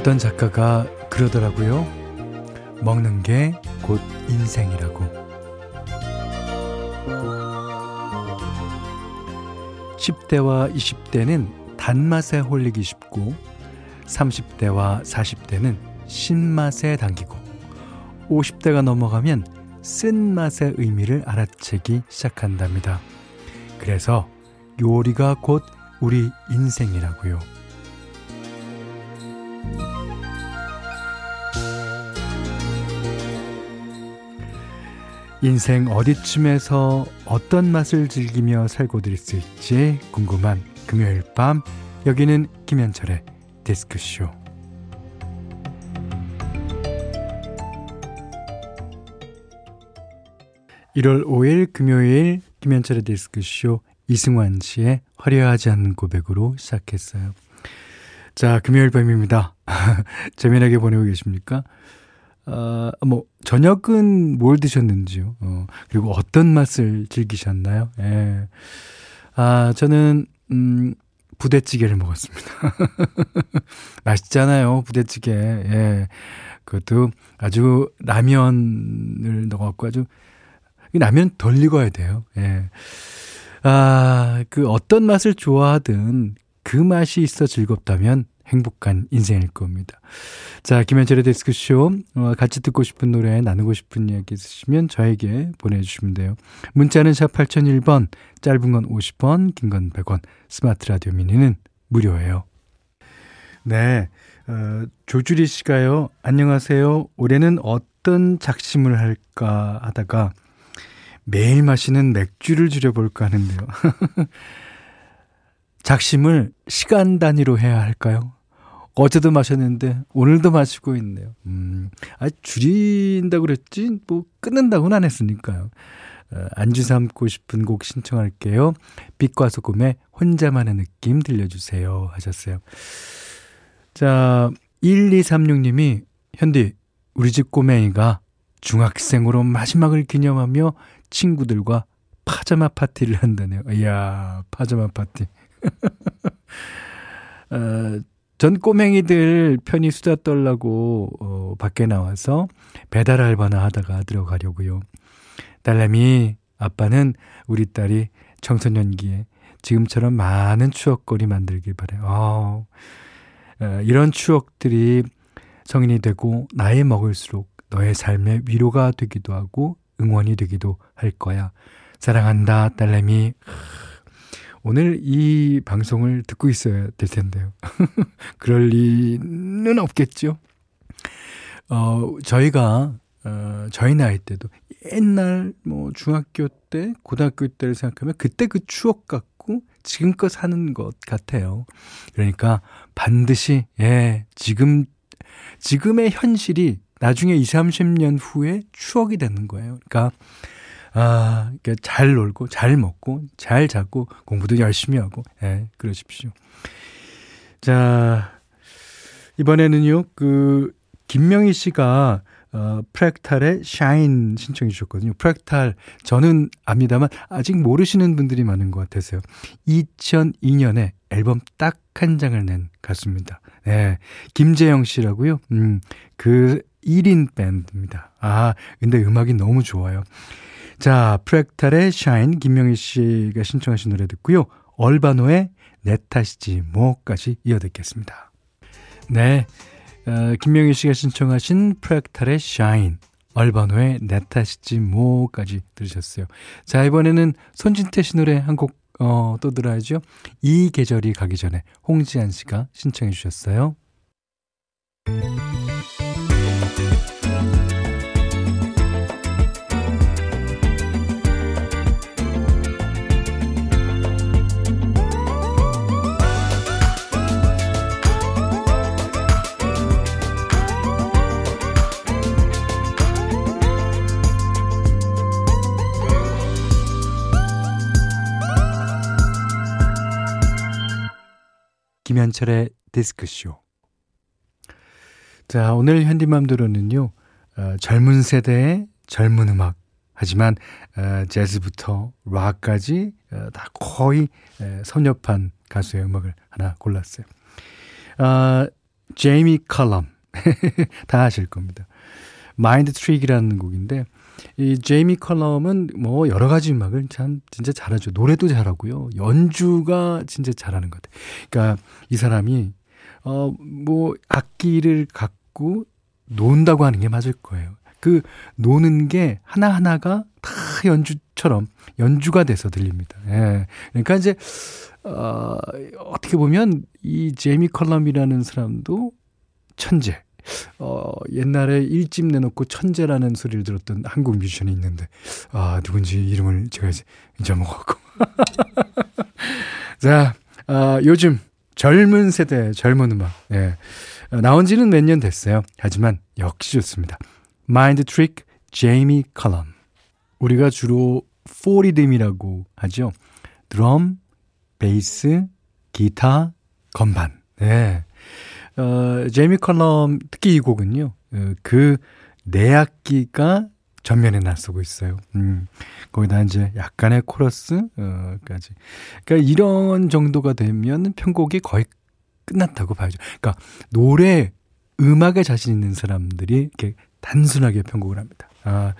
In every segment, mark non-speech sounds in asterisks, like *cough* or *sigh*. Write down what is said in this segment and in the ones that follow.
어떤 작가가 그러더라고요. 먹는 게 곧 인생이라고. 10대와 20대는 단맛에 홀리기 쉽고 30대와 40대는 신맛에 당기고 50대가 넘어가면 쓴맛의 의미를 알아채기 시작한답니다. 그래서 요리가 곧 우리 인생이라고요. 인생 어디쯤에서 어떤 맛을 즐기며 살고 있을지 궁금한 금요일 밤 여기는 김현철의 디스크쇼 1월 5일 금요일 김현철의 디스크쇼 이승환 씨의 화려하지 않는 고백으로 시작했어요. 자, 금요일 밤입니다. *laughs* 재미나게 보내고 계십니까? 어, 뭐, 저녁은 뭘 드셨는지요? 어, 그리고 어떤 맛을 즐기셨나요? 예. 아, 저는, 음, 부대찌개를 먹었습니다. *laughs* 맛있잖아요, 부대찌개. 예. 그것도 아주 라면을 넣어갖고 아주, 라면 덜 익어야 돼요. 예. 아, 그 어떤 맛을 좋아하든 그 맛이 있어 즐겁다면 행복한 인생일 겁니다. 자, 김현철의 데스크쇼. 어, 같이 듣고 싶은 노래, 나누고 싶은 이야기 있으시면 저에게 보내주시면 돼요. 문자는 샵 8001번, 짧은 건 50원, 긴 건 100원, 스마트 라디오 미니는 무료예요. 네. 어, 조주리 씨가요, 안녕하세요. 올해는 어떤 작심을 할까 하다가 매일 마시는 맥주를 줄여볼까 하는데요. *laughs* 작심을 시간 단위로 해야 할까요? 어제도 마셨는데 오늘도 마시고 있네요. 음, 아 줄인다고 그랬지 뭐 끊는다고는 안 했으니까요. 어, 안주 삼고 싶은 곡 신청할게요. 빛과 소금의 혼자만의 느낌 들려주세요 하셨어요. 자 1236님이 현디 우리 집 꼬맹이가 중학생으로 마지막을 기념하며 친구들과 파자마 파티를 한다네요. 이야 파자마 파티. *laughs* 어, 전 꼬맹이들 편히 수다 떨라고 어, 밖에 나와서 배달 알바나 하다가 들어가려고요. 딸내미 아빠는 우리 딸이 청소년기에 지금처럼 많은 추억거리 만들길 바래요. 어, 어, 이런 추억들이 성인이 되고 나이 먹을수록 너의 삶의 위로가 되기도 하고 응원이 되기도 할 거야. 사랑한다, 딸내미. 오늘 이 방송을 듣고 있어야 될 텐데요. *laughs* 그럴 리는 없겠죠. 어, 저희가, 어, 저희 나이 때도 옛날 뭐 중학교 때, 고등학교 때를 생각하면 그때 그 추억 같고 지금껏 사는 것 같아요. 그러니까 반드시, 예, 지금, 지금의 현실이 나중에 20, 30년 후에 추억이 되는 거예요. 그러니까 아, 그러니까 잘 놀고, 잘 먹고, 잘 자고, 공부도 열심히 하고, 예, 그러십시오. 자, 이번에는요, 그, 김명희 씨가, 어, 프랙탈의 샤인 신청해 주셨거든요. 프랙탈, 저는 압니다만, 아직 모르시는 분들이 많은 것 같아서요. 2002년에 앨범 딱 한 장을 낸 가수입니다. 네. 김재영 씨라고요. 음, 그 1인 밴드입니다. 아, 근데 음악이 너무 좋아요. 자, 프랙탈의 Shine 김명희 씨가 신청하신 노래 듣고요. 얼바노의 내 탓이지 뭐까지 이어 듣겠습니다. 네, 어, 김명희 씨가 신청하신 프랙탈의 Shine 얼바노의 내 탓이지 뭐까지 들으셨어요. 자, 이번에는 손진태 씨 노래 한곡 어, 또 들어야죠. 이 계절이 가기 전에 홍지한 씨가 신청해 주셨어요. 김현철의 디스크쇼. 자, 오늘 현디맘대로는요, 어, 젊은 세대의 젊은 음악. 하지만, 어, 재즈부터 락까지 어, 다 거의 에, 섭렵한 가수의 음악을 하나 골랐어요. 아, 제이미 컬럼. 다 아실 겁니다. Mind Trick이라는 곡인데 이 제이미 컬럼은 뭐 여러 가지 음악을 참 진짜 잘하죠. 노래도 잘하고요. 연주가 진짜 잘하는 것 같아요. 그러니까 이 사람이 어 뭐 악기를 갖고 논다고 하는 게 맞을 거예요. 그 노는 게 하나하나가 다 연주처럼 연주가 돼서 들립니다. 예. 그러니까 이제 어 어떻게 보면 이 제이미 컬럼이라는 사람도 천재. 어, 옛날에 일집 내놓고 천재라는 소리를 들었던 한국 뮤지션이 있는데, 아, 누군지 이름을 제가 이제 잊어먹었고. *laughs* 자, 아, 요즘 젊은 세대, 젊은 음악, 예. 나온 지는 몇 년 됐어요. 하지만 역시 좋습니다. Mind Trick, 제이미 컬럼. 우리가 주로 4리듬이라고 하죠. 드럼, 베이스, 기타, 건반. 네. 어, 제이미 컬럼 특히 이 곡은요. 어, 그 내악기가 전면에 나서고 있어요. 음. 거기다 이제 약간의 코러스 어까지. 그러니까 이런 정도가 되면 편곡이 거의 끝났다고 봐야죠. 그러니까 노래 음악에 자신 있는 사람들이 이렇게 단순하게 편곡을 합니다. 아,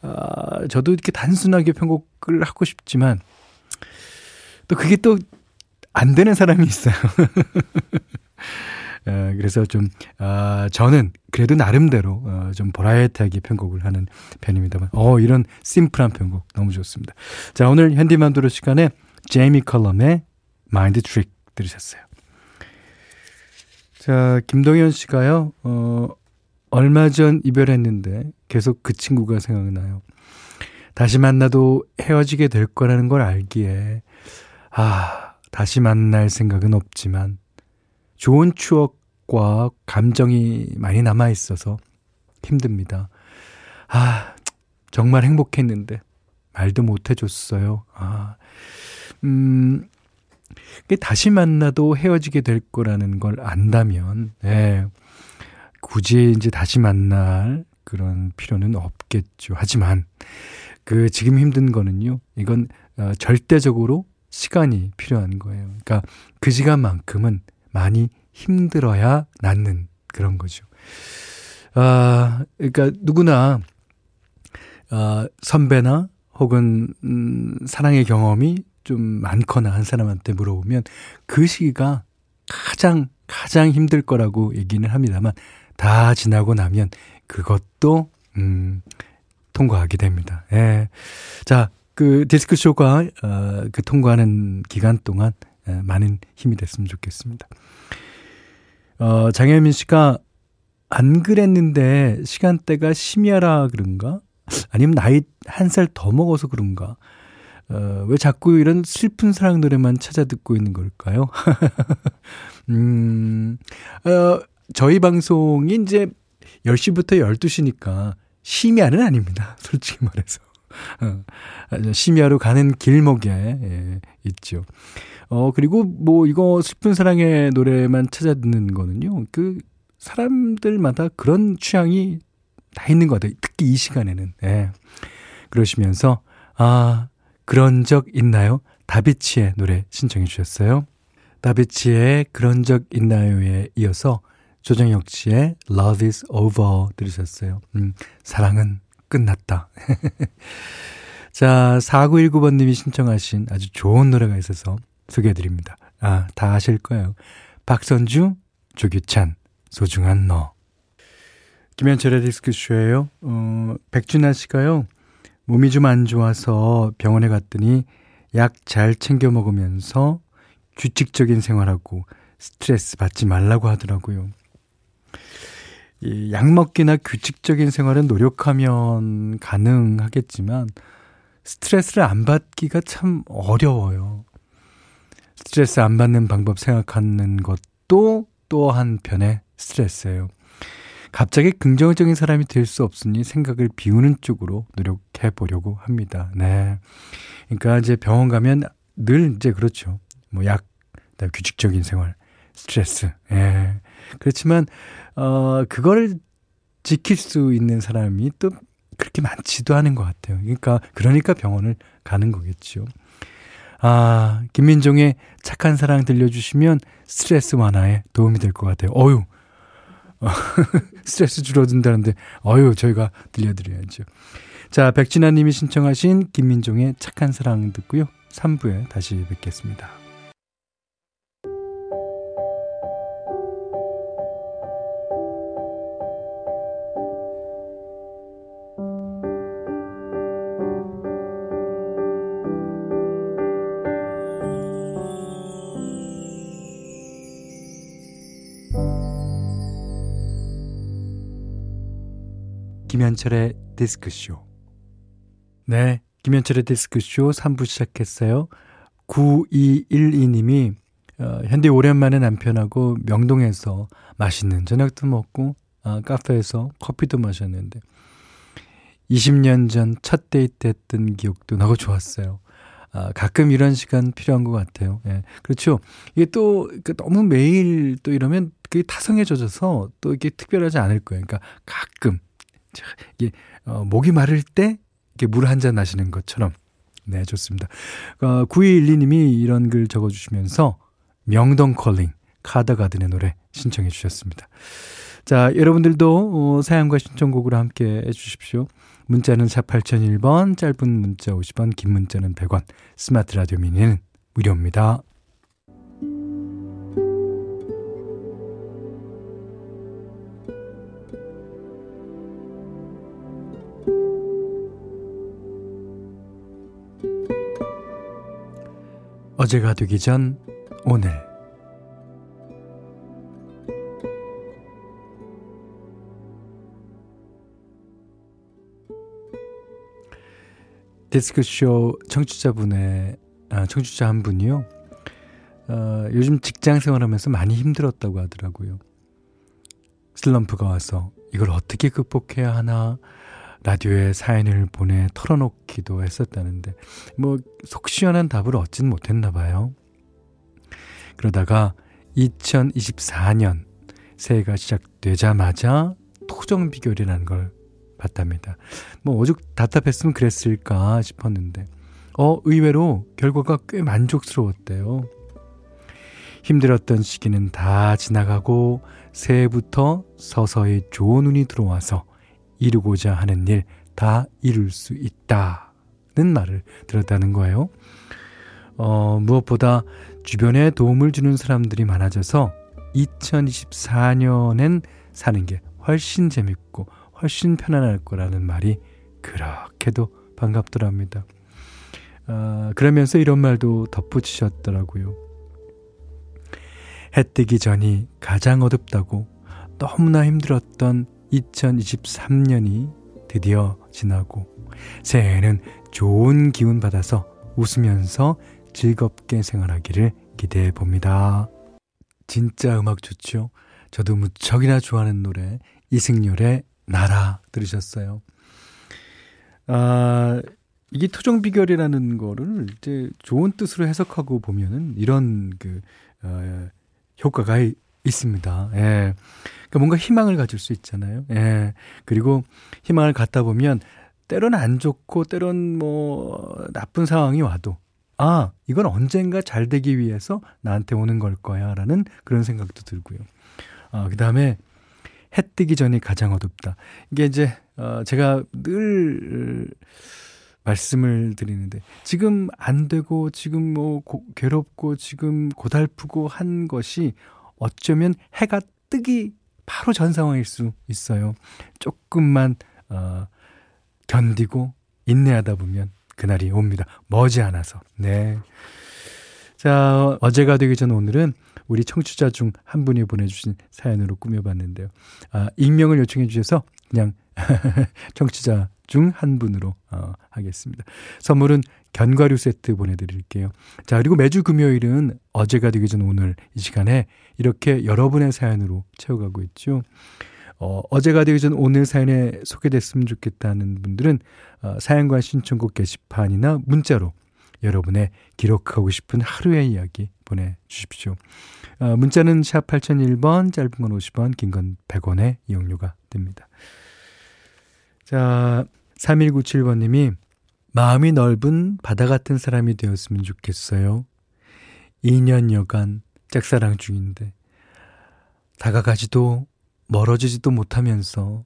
아 저도 이렇게 단순하게 편곡을 하고 싶지만 또 그게 또 안 되는 사람이 있어요. *laughs* 어, 그래서 좀, 어, 저는 그래도 나름대로, 어, 좀 버라이어티하게 편곡을 하는 편입니다만, 어, 이런 심플한 편곡 너무 좋습니다. 자, 오늘 현디 맘대로 시간에 제이미 컬럼의 Mind Trick 들으셨어요. 자, 김동현 씨가요, 어, 얼마 전 이별했는데 계속 그 친구가 생각나요. 다시 만나도 헤어지게 될 거라는 걸 알기에, 아, 다시 만날 생각은 없지만, 좋은 추억과 감정이 많이 남아 있어서 힘듭니다. 아, 정말 행복했는데 말도 못 해줬어요. 아, 음, 다시 만나도 헤어지게 될 거라는 걸 안다면, 예, 굳이 이제 다시 만날 그런 필요는 없겠죠. 하지만, 그 지금 힘든 거는요, 이건 어, 절대적으로 시간이 필요한 거예요. 그러니까 그 시간만큼은 많이 힘들어야 낫는 그런 거죠. 아, 그러니까 누구나 아, 선배나 혹은 음, 사랑의 경험이 좀 많거나 한 사람한테 물어보면 그 시기가 가장 가장 힘들 거라고 얘기는 합니다만 다 지나고 나면 그것도 음 통과하게 됩니다. 예. 자, 그 디스크 쇼가 어, 그 통과하는 기간 동안 예, 많은 힘이 됐으면 좋겠습니다. 어, 장혜민 씨가 안 그랬는데 시간대가 심야라 그런가? 아니면 나이 한 살 더 먹어서 그런가? 어, 왜 자꾸 이런 슬픈 사랑 노래만 찾아 듣고 있는 걸까요? *laughs* 음, 어, 저희 방송이 이제 10시부터 12시니까 심야는 아닙니다. *laughs* 솔직히 말해서. 어, 심야로 가는 길목에 예, 있죠. 어, 그리고 뭐 이거 슬픈 사랑의 노래만 찾아 듣는 거는요. 그 사람들마다 그런 취향이 다 있는 것 같아요. 특히 이 시간에는. 예. 그러시면서, 아, 그런 적 있나요? 다비치의 노래 신청해 주셨어요. 다비치의 그런 적 있나요에 이어서 조정혁 씨의 Love is over 들으셨어요. 음, 사랑은 끝났다. *laughs* 자, 4919번님이 신청하신 아주 좋은 노래가 있어서 소개해드립니다. 아, 다 아실 거예요. 박선주, 조규찬, 소중한 너. 김현철의 디스크쇼예요. 어, 백준아 씨가요. 몸이 좀 안 좋아서 병원에 갔더니 약 잘 챙겨 먹으면서 규칙적인 생활하고 스트레스 받지 말라고 하더라고요. 이약 먹기나 규칙적인 생활은 노력하면 가능하겠지만 스트레스를 안 받기가 참 어려워요. 스트레스 안 받는 방법 생각하는 것도 또 한편의 스트레스예요. 갑자기 긍정적인 사람이 될 수 없으니 생각을 비우는 쪽으로 노력해 보려고 합니다. 네. 그러니까 이제 병원 가면 늘 이제 그렇죠. 뭐 약, 규칙적인 생활, 스트레스. 예. 그렇지만 어 그거를 지킬 수 있는 사람이 또 그렇게 많지도 않은 것 같아요. 그러니까 그러니까 병원을 가는 거겠죠. 아, 김민종의 착한 사랑 들려주시면 스트레스 완화에 도움이 될 것 같아요. 어유, *laughs* 스트레스 줄어든다는데, 어유 저희가 들려드려야죠. 자, 백진아 님이 신청하신 김민종의 착한 사랑 듣고요. 3부에 다시 뵙겠습니다. 김현철의 디스크쇼. 네. 김현철의 디스크쇼 3부 시작했어요. 9212님이 어, 현대 오랜만에 남편하고 명동에서 맛있는 저녁도 먹고 어, 카페에서 커피도 마셨는데 20년 전 첫 데이트 했던 기억도 나고 좋았어요. 아, 가끔 이런 시간 필요한 것 같아요. 예. 그렇죠. 이게 또, 그 너무 매일 또 이러면 그게 타성해져서 또 이게 특별하지 않을 거예요. 그러니까 가끔, 이게, 어, 목이 마를 때 이렇게 물 한 잔 마시는 것처럼. 네, 좋습니다. 어, 9212님이 이런 글 적어주시면서 명동 컬링, 카더가든의 노래 신청해 주셨습니다. 자, 여러분들도 어, 사연과 신청곡으로 함께 해주십시오. 문자는 4 8001번, 짧은 문자 50원, 긴 문자는 100원, 스마트 라디오 미니는 무료입니다. 어제가 되기 전 오늘 디스크쇼 청취자분의 아, 청취자 한 분이요. 어, 요즘 직장 생활하면서 많이 힘들었다고 하더라고요. 슬럼프가 와서 이걸 어떻게 극복해야 하나 라디오에 사연을 보내 털어놓기도 했었다는데 뭐 속 시원한 답을 얻진 못했나 봐요. 그러다가 2024년 새해가 시작되자마자 토정 비결이라는 걸 봤답니다. 뭐 오죽 답답했으면 그랬을까 싶었는데 어 의외로 결과가 꽤 만족스러웠대요. 힘들었던 시기는 다 지나가고 새해부터 서서히 좋은 운이 들어와서 이루고자 하는 일 다 이룰 수 있다는 말을 들었다는 거예요. 어, 무엇보다 주변에 도움을 주는 사람들이 많아져서 2024년엔 사는 게 훨씬 재밌고 훨씬 편안할 거라는 말이 그렇게도 반갑더랍니다. 어, 그러면서 이런 말도 덧붙이셨더라고요. 해 뜨기 전이 가장 어둡다고 너무나 힘들었던 2023년이 드디어 지나고 새해에는 좋은 기운 받아서 웃으면서 즐겁게 생활하기를 기대해 봅니다. 진짜 음악 좋죠? 저도 무척이나 좋아하는 노래 이승열의 나라 들으셨어요. 아, 이게 토종 비결이라는 거를 이제 좋은 뜻으로 해석하고 보면은 이런 그 어, 효과가 있습니다. 예. 그러니까 뭔가 희망을 가질 수 있잖아요. 예. 그리고 희망을 갖다 보면 때로는 안 좋고 때로는 뭐 나쁜 상황이 와도 아, 이건 언젠가 잘 되기 위해서 나한테 오는 걸 거야 라는 그런 생각도 들고요. 아, 그 다음에 해 뜨기 전이 가장 어둡다. 이게 이제, 어, 제가 늘 말씀을 드리는데, 지금 안 되고, 지금 뭐 고, 괴롭고, 지금 고달프고 한 것이 어쩌면 해가 뜨기 바로 전 상황일 수 있어요. 조금만 어, 견디고 인내하다 보면 그날이 옵니다. 머지않아서. 네. 자, 어제가 되기 전 오늘은 우리 청취자 중 한 분이 보내주신 사연으로 꾸며봤는데요. 아, 익명을 요청해 주셔서 그냥 *laughs* 청취자 중 한 분으로 어, 하겠습니다. 선물은 견과류 세트 보내드릴게요. 자, 그리고 매주 금요일은 어제가 되기 전 오늘 이 시간에 이렇게 여러분의 사연으로 채워가고 있죠. 어, 어제가 되기 전 오늘 사연에 소개됐으면 좋겠다는 분들은 어, 사연과 신청곡 게시판이나 문자로 여러분의 기록하고 싶은 하루의 이야기 보내주십시오. 어, 문자는 샵 8001번, 짧은 건 50원, 긴 건 100원의 이용료가 됩니다. 자, 3197번님이 마음이 넓은 바다 같은 사람이 되었으면 좋겠어요. 2년여간 짝사랑 중인데 다가가지도 멀어지지도 못하면서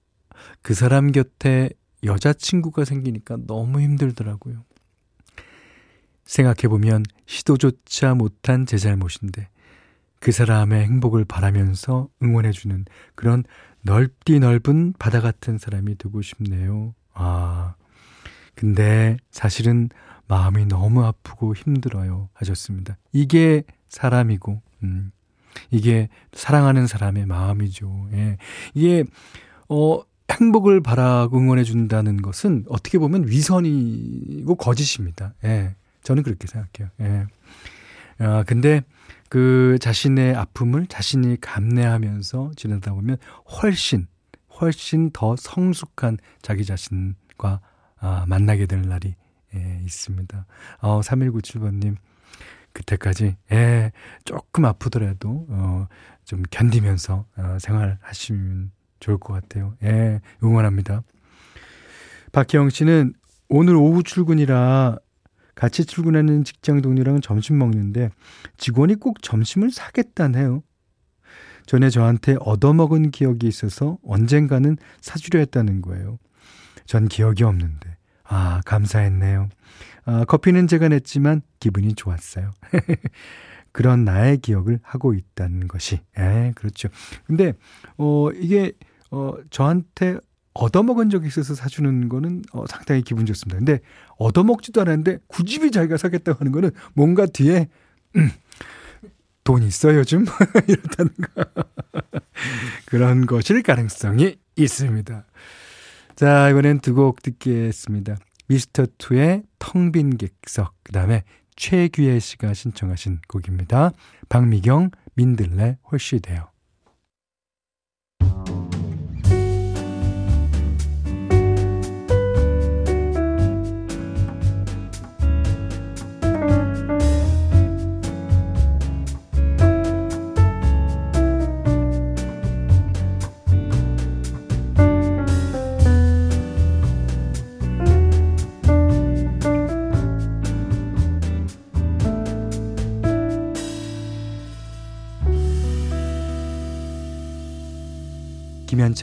그 사람 곁에 여자친구가 생기니까 너무 힘들더라고요. 생각해보면 시도조차 못한 제 잘못인데 그 사람의 행복을 바라면서 응원해주는 그런 넓디 넓은 바다 같은 사람이 되고 싶네요. 아, 근데 사실은 마음이 너무 아프고 힘들어요. 하셨습니다. 이게 사람이고, 음, 이게 사랑하는 사람의 마음이죠. 예. 이게, 어, 행복을 바라고 응원해 준다는 것은 어떻게 보면 위선이고 거짓입니다. 예. 저는 그렇게 생각해요. 예. 아, 근데 그 자신의 아픔을 자신이 감내하면서 지내다 보면 훨씬, 훨씬 더 성숙한 자기 자신과 아, 만나게 될 날이 예, 있습니다. 어, 3197번님, 그때까지, 예, 조금 아프더라도, 어, 좀 견디면서, 어, 생활하시면 좋을 것 같아요. 예, 응원합니다. 박혜영 씨는 오늘 오후 출근이라 같이 출근하는 직장 동료랑 점심 먹는데 직원이 꼭 점심을 사겠다네요. 전에 저한테 얻어먹은 기억이 있어서 언젠가는 사주려 했다는 거예요. 전 기억이 없는데. 아, 감사했네요. 아, 커피는 제가 냈지만 기분이 좋았어요. *laughs* 그런 나의 기억을 하고 있다는 것이. 예, 그렇죠. 근데, 어, 이게, 어, 저한테 얻어먹은 적이 있어서 사주는 거는 어, 상당히 기분 좋습니다. 근데 얻어먹지도 않았는데 굳이 자기가 사겠다고 하는 거는 뭔가 뒤에 음, 돈 있어 요즘 이렇다는 거 *laughs* 그런 것일 가능성이 있습니다. 자 이번엔 두 곡 듣겠습니다. 미스터 투의 텅 빈 객석 그 다음에 최규혜 씨가 신청하신 곡입니다. 박미경 민들레 홀씨 돼요.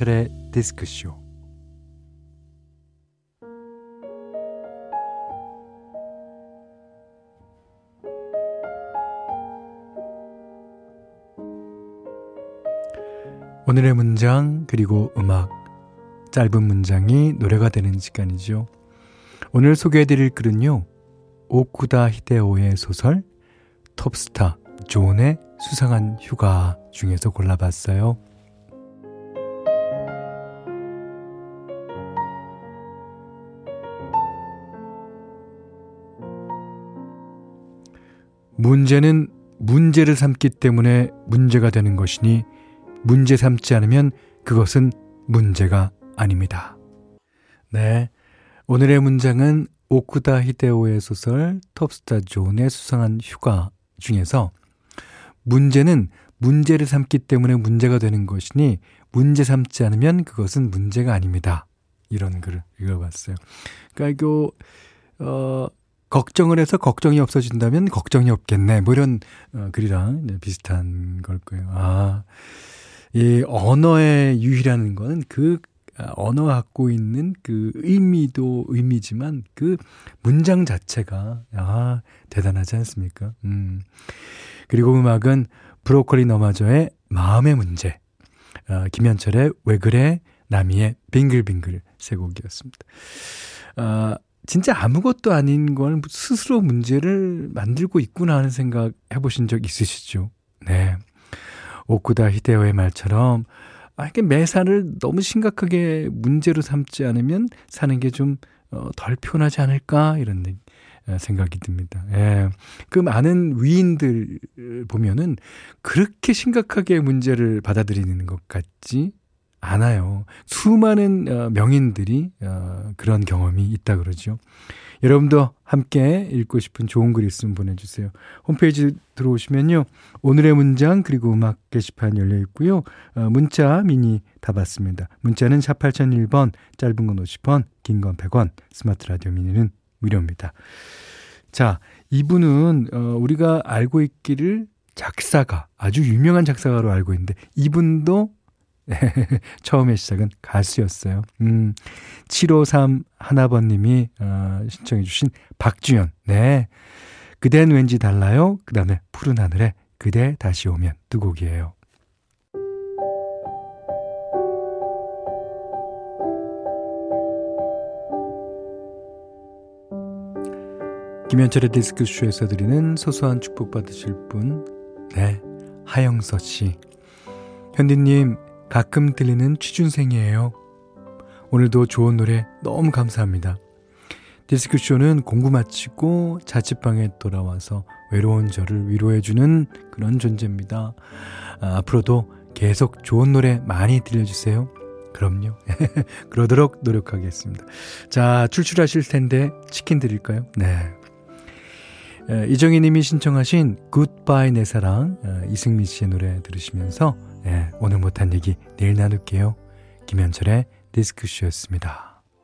김현철의 디스크쇼 오늘의 문장 그리고 음악 짧은 문장이 노래가 되는 시간이죠. 오늘 소개해드릴 글은요. 오쿠다 히데오의 소설 톱스타 존의 수상한 휴가 중에서 골라봤어요. 문제는 문제를 삼기 때문에 문제가 되는 것이니 문제 삼지 않으면 그것은 문제가 아닙니다. 네. 오늘의 문장은 오쿠다 히데오의 소설 톱스타 존의 수상한 휴가 중에서 문제는 문제를 삼기 때문에 문제가 되는 것이니 문제 삼지 않으면 그것은 문제가 아닙니다. 이런 글을 읽어봤어요. 그러니까 이거 어 걱정을 해서 걱정이 없어진다면 걱정이 없겠네. 뭐 이런 어, 글이랑 비슷한 걸 거예요. 아, 이 언어의 유희라는 거는 그 아, 언어가 갖고 있는 그 의미도 의미지만 그 문장 자체가 아 대단하지 않습니까? 음. 그리고 음악은 브로콜리 너마저의 마음의 문제, 아, 김현철의 왜 그래, 나미의 빙글빙글 세 곡이었습니다. 아, 진짜 아무것도 아닌 걸 스스로 문제를 만들고 있구나 하는 생각 해보신 적 있으시죠? 네. 오쿠다 히데오의 말처럼, 아, 이게 매사를 너무 심각하게 문제로 삼지 않으면 사는 게 좀, 어, 덜 편하지 않을까? 이런 어, 생각이 듭니다. 예. 그 많은 위인들 보면은 그렇게 심각하게 문제를 받아들이는 것 같지 않아요. 수많은 어, 명인들이 어, 그런 경험이 있다 그러죠. 여러분도 함께 읽고 싶은 좋은 글 있으면 보내주세요. 홈페이지 들어오시면요. 오늘의 문장 그리고 음악 게시판 열려 있고요. 어, 문자 미니 다 받습니다. 문자는 4 8001번, 짧은 건 50원, 긴 건 100원, 스마트 라디오 미니는 무료입니다. 자, 이분은 어, 우리가 알고 있기를 작사가 아주 유명한 작사가로 알고 있는데 이분도 *laughs* 처음의 시작은 가수였어요. 음, 753 하나번님이 어, 신청해주신 박주연. 네. 그댄 왠지 달라요. 그 다음에 푸른 하늘에 그대 다시 오면 두 곡이에요. 김현철의 디스크쇼에서 드리는 소소한 축복 받으실 분, 네, 하영서 씨. 현디님, 가끔 들리는 취준생이에요. 오늘도 좋은 노래 너무 감사합니다. 디스크쇼는 공부 마치고 자취방에 돌아와서 외로운 저를 위로해주는 그런 존재입니다. 아, 앞으로도 계속 좋은 노래 많이 들려주세요. 그럼요. *laughs* 그러도록 노력하겠습니다. 자, 출출하실 텐데 치킨 드릴까요? 네. 이정희 님이 신청하신 굿바이 내 사랑 이승미 씨의 노래 들으시면서 오늘 못한 얘기 내일 나눌게요. 김현철의 디스크쇼였습니다.